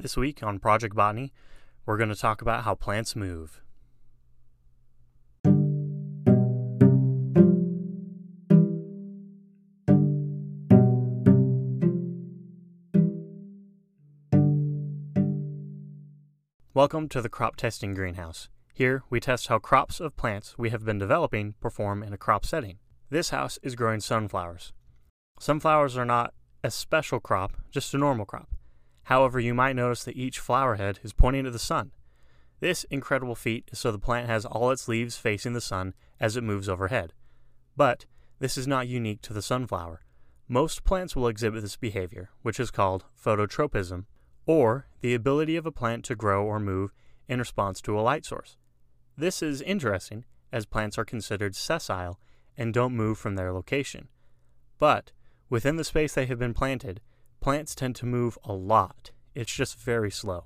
This week on Project Botany, we're going to talk about how plants move. Welcome to the Crop Testing Greenhouse. Here, we test how crops of plants we have been developing perform in a crop setting. This house is growing sunflowers. Sunflowers are not a special crop, just a normal crop. However, you might notice that each flower head is pointing to the sun. This incredible feat is so the plant has all its leaves facing the sun as it moves overhead. But this is not unique to the sunflower. Most plants will exhibit this behavior, which is called phototropism, or the ability of a plant to grow or move in response to a light source. This is interesting, as plants are considered sessile and don't move from their location. But within the space they have been planted, plants tend to move a lot. It's just very slow.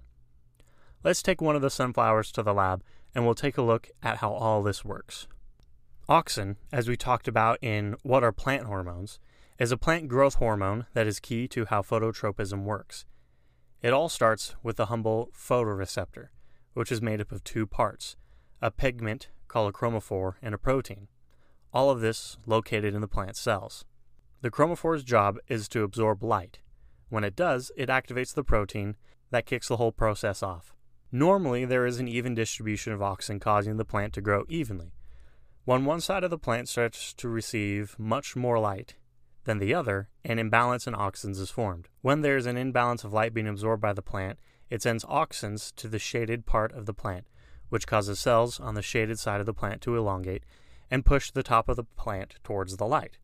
Let's take one of the sunflowers to the lab and we'll take a look at how all this works. Auxin, as we talked about in What Are Plant Hormones, is a plant growth hormone that is key to how phototropism works. It all starts with the humble photoreceptor, which is made up of two parts a pigment called a chromophore and a protein. All of this located in the plant cells. The chromophore's job is to absorb light, when it does, it activates the protein that kicks the whole process off. Normally, there is an even distribution of auxin causing the plant to grow evenly. When one side of the plant starts to receive much more light than the other, an imbalance in auxins is formed. When there is an imbalance of light being absorbed by the plant, it sends auxins to the shaded part of the plant, which causes cells on the shaded side of the plant to elongate and push the top of the plant towards the light.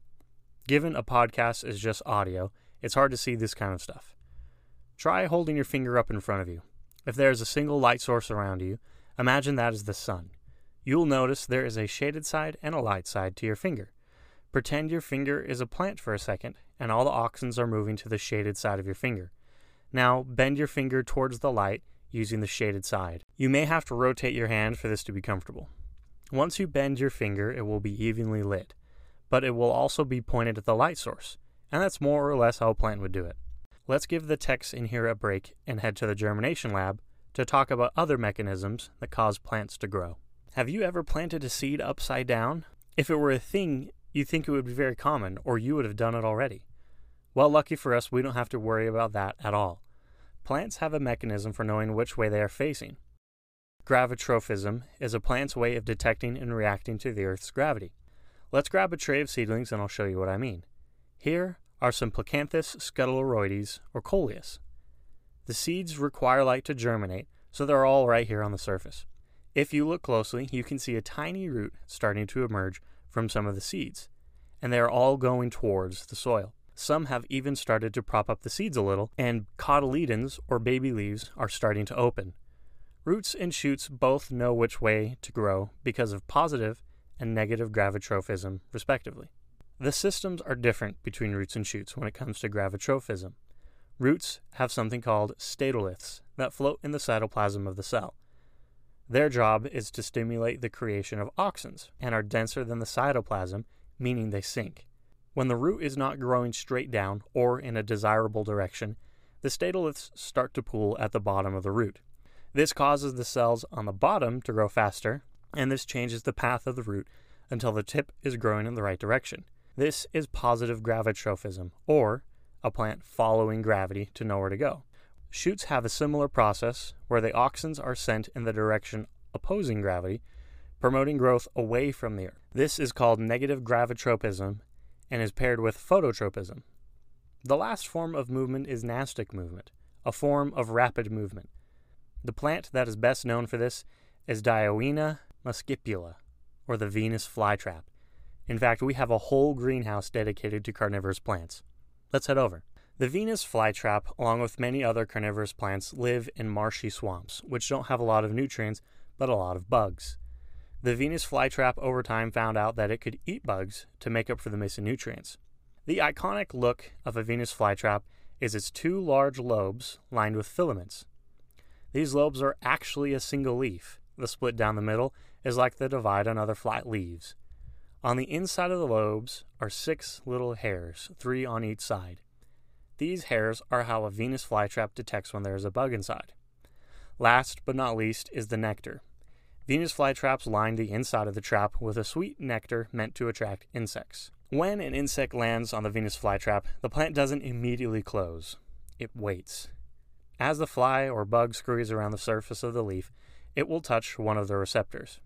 Given a podcast is just audio, it's hard to see this kind of stuff. Try holding your finger up in front of you. If there is a single light source around you, imagine that is the sun. You will notice there is a shaded side and a light side to your finger. Pretend your finger is a plant for a second, and all the auxins are moving to the shaded side of your finger. Now bend your finger towards the light using the shaded side. You may have to rotate your hand for this to be comfortable. Once you bend your finger, it will be evenly lit, but it will also be pointed at the light source and that's more or less how a plant would do it. Let's give the techs in here a break and head to the germination lab to talk about other mechanisms that cause plants to grow. Have you ever planted a seed upside down? If it were a thing, you'd think it would be very common, or you would have done it already. Well, lucky for us, we don't have to worry about that at all. Plants have a mechanism for knowing which way they are facing. Gravitrophism is a plant's way of detecting and reacting to the Earth's gravity. Let's grab a tray of seedlings and I'll show you what I mean. Here are some Plectranthus scutellarioides, or coleus. The seeds require light to germinate, so they're all right here on the surface. If you look closely, you can see a tiny root starting to emerge from some of the seeds, and they are all going towards the soil. Some have even started to prop up the seeds a little, and cotyledons, or baby leaves, are starting to open. Roots and shoots both know which way to grow because of positive and negative gravitrophism, respectively. The systems are different between roots and shoots when it comes to gravitrophism. Roots have something called statoliths that float in the cytoplasm of the cell. Their job is to stimulate the creation of auxins and are denser than the cytoplasm, meaning they sink. When the root is not growing straight down or in a desirable direction, the statoliths start to pool at the bottom of the root. This causes the cells on the bottom to grow faster, and this changes the path of the root until the tip is growing in the right direction. This is positive gravitrophism, or a plant following gravity to know where to go. Shoots have a similar process where the auxins are sent in the direction opposing gravity, promoting growth away from the earth. This is called negative gravitropism and is paired with phototropism. The last form of movement is nastic movement, a form of rapid movement. The plant that is best known for this is Dionaea muscipula, or the Venus flytrap. In fact, we have a whole greenhouse dedicated to carnivorous plants. Let's head over. The Venus flytrap, along with many other carnivorous plants, live in marshy swamps, which don't have a lot of nutrients, but a lot of bugs. The Venus flytrap over time found out that it could eat bugs to make up for the missing nutrients. The iconic look of a Venus flytrap is its two large lobes lined with filaments. These lobes are actually a single leaf. The split down the middle is like the divide on other flat leaves. On the inside of the lobes are six little hairs, three on each side. These hairs are how a Venus flytrap detects when there is a bug inside. Last but not least is the nectar. Venus flytraps line the inside of the trap with a sweet nectar meant to attract insects. When an insect lands on the Venus flytrap, the plant doesn't immediately close. It waits. As the fly or bug scurries around the surface of the leaf, it will touch one of the receptors.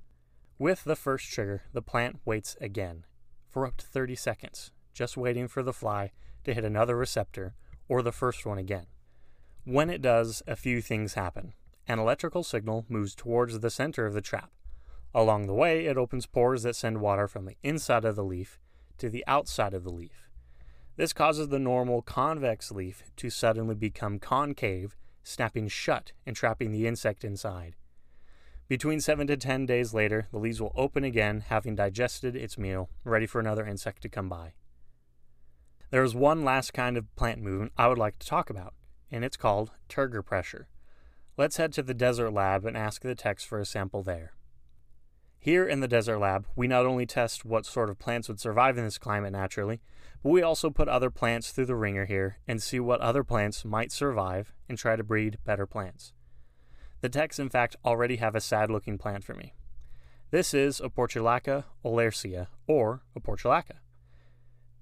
With the first trigger, the plant waits again for up to 30 seconds, just waiting for the fly to hit another receptor or the first one again. When it does, a few things happen. An electrical signal moves towards the center of the trap. Along the way, it opens pores that send water from the inside of the leaf to the outside of the leaf. This causes the normal convex leaf to suddenly become concave, snapping shut and trapping the insect inside. Between 7 to 10 days later, the leaves will open again, having digested its meal, ready for another insect to come by. There is one last kind of plant movement I would like to talk about, and it's called turgor pressure. Let's head to the desert lab and ask the techs for a sample there. Here in the desert lab, we not only test what sort of plants would survive in this climate naturally, but we also put other plants through the ringer here and see what other plants might survive and try to breed better plants. The techs, in fact, already have a sad looking plant for me. This is a Portulaca oleracea, or a portulaca.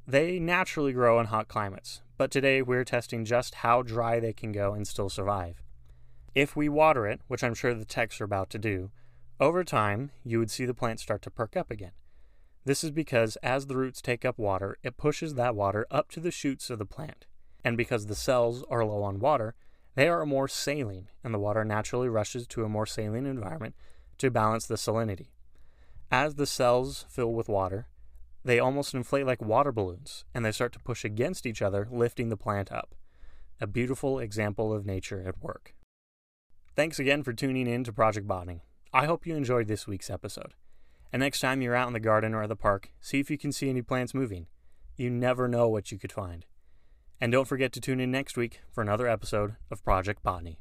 They naturally grow in hot climates, but today we're testing just how dry they can go and still survive. If we water it, which I'm sure the techs are about to do, over time you would see the plant start to perk up again. This is because as the roots take up water, it pushes that water up to the shoots of the plant. And because the cells are low on water, they are more saline, and the water naturally rushes to a more saline environment to balance the salinity. As the cells fill with water, they almost inflate like water balloons, and they start to push against each other, lifting the plant up. A beautiful example of nature at work. Thanks again for tuning in to Project Botany. I hope you enjoyed this week's episode. And next time you're out in the garden or at the park, see if you can see any plants moving. You never know what you could find. And don't forget to tune in next week for another episode of Project Botany.